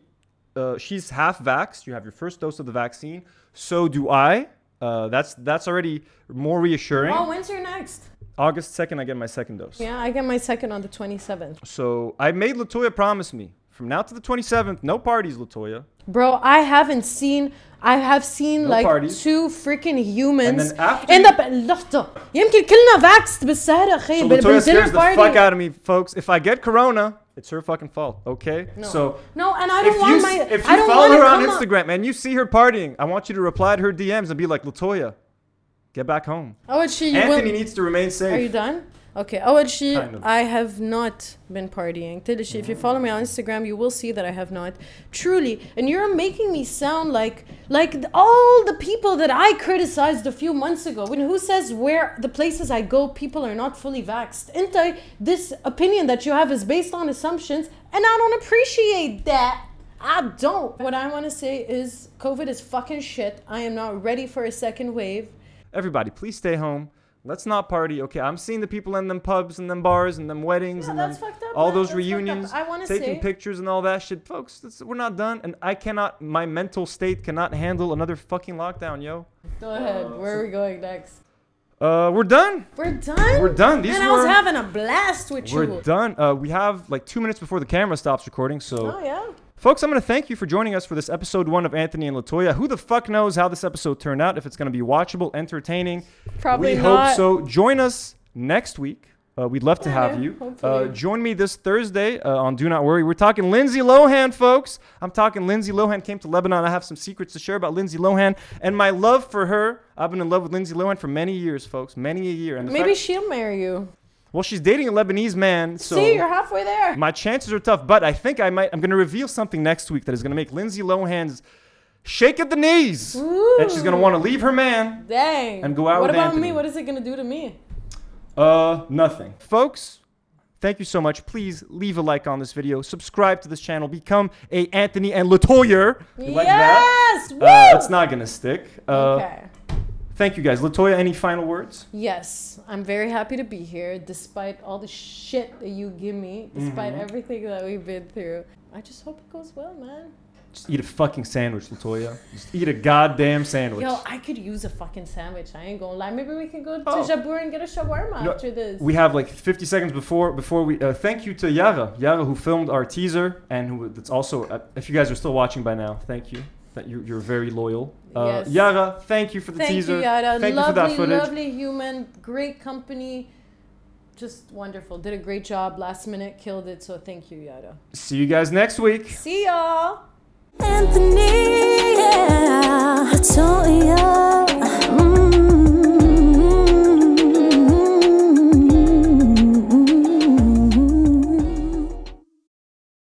Uh, she's half vaxxed. You have your first dose of the vaccine. So do I. Uh, that's that's already more reassuring. Oh, when's your next? August second, I get my second dose. Yeah, I get my second on the 27th. So I made Latoya promise me from now to the 27th, no parties, Latoya. Bro, I haven't seen. I have seen No like parties. two freaking humans. And then after in you- the لحظة يمكن كلنا vaxxed بالسهرة أخي So بال- Latoya بالدينر scares the party. fuck out of me, folks. If I get corona, it's her fucking fault, okay? No. So No, and I if don't you want s- my. if I you don't follow wanna her on come up- Instagram and you see her partying, I want you to reply to her DMs and be like, Latoya, get back home. Oh, and she. You Anthony will, needs to remain are you safe. done? Okay, أول شيء Kind of. I have not been partying. تاني شيء if you follow me on Instagram you will see that I have not. Truly, and you're making me sound like like th- all the people that I criticized a few months ago. When who says where the places I go people are not fully vaxxed? أنت this opinion that you have is based on assumptions and I don't appreciate that. I don't. What I want to say is COVID is fucking shit. I am not ready for a second wave. Everybody, please stay home. Let's not party, okay? I'm seeing the people in them pubs and them bars and them weddings Yeah, and that's them, fucked up, all man. those That's fucked up. reunions, I wanna taking say- pictures and all that shit. Folks, that's, we're not done. And I cannot, my mental state cannot handle another fucking lockdown, yo. Go ahead. Where are we going next? Uh, we're done. We're done. We're done. These and I was having a blast with you. We're done. Uh, we have like two minutes before the camera stops recording. So, Oh yeah. Folks, I'm going to thank you for joining us for this episode one of Anthony and Latoya. Who the fuck knows how this episode turned out? If it's going to be watchable, entertaining. Probably we not. hope so. Join us next week. Uh, we'd love to Yeah, have you. Uh, join me this Thursday uh, on Do Not Worry. We're talking Lindsay Lohan, folks. I'm talking Lindsay Lohan came to Lebanon. I have some secrets to share about Lindsay Lohan and my love for her. I've been in love with Lindsay Lohan for many years, folks. Many a year. And Maybe fact- she'll marry you. Well, she's dating a Lebanese man, so See, you're halfway there. my chances are tough. But I think I might. I'm going to reveal something next week that is going to make Lindsay Lohan's shake at the knees, and she's going to want to leave her man. Dang. And go out. What with about Anthony. me? What is it gonna do to me? Uh, nothing. Folks, thank you so much. Please leave a like on this video. Subscribe to this channel. Become a Anthony and Latoya. You like that? yes. Uh, Woo! it's not gonna stick. Uh, okay. Thank you guys. Latoya, any final words? Yes, I'm very happy to be here, despite all the shit that you give me, despite Mm-hmm. everything that we've been through. I just hope it goes well, man. Just eat a fucking sandwich, Latoya. Just eat a goddamn sandwich. Yo, I could use a fucking sandwich. I ain't gonna lie. Maybe we can go to Oh. Jabur and get a shawarma No, after this. We have like 50 seconds before before we. Uh, thank you to Yara, Yara who filmed our teaser and who that's also. Uh, if you guys are still watching by now, thank you. That you, you're very loyal. Uh, Yes. Yara, thank you for the Thank teaser. you, Yara. Thank lovely, you for that footage. lovely human, great company. Just wonderful. Did a great job last minute, killed it. So thank you, Yara. See you guys next week. See y'all. Anthony, yeah, I told ya.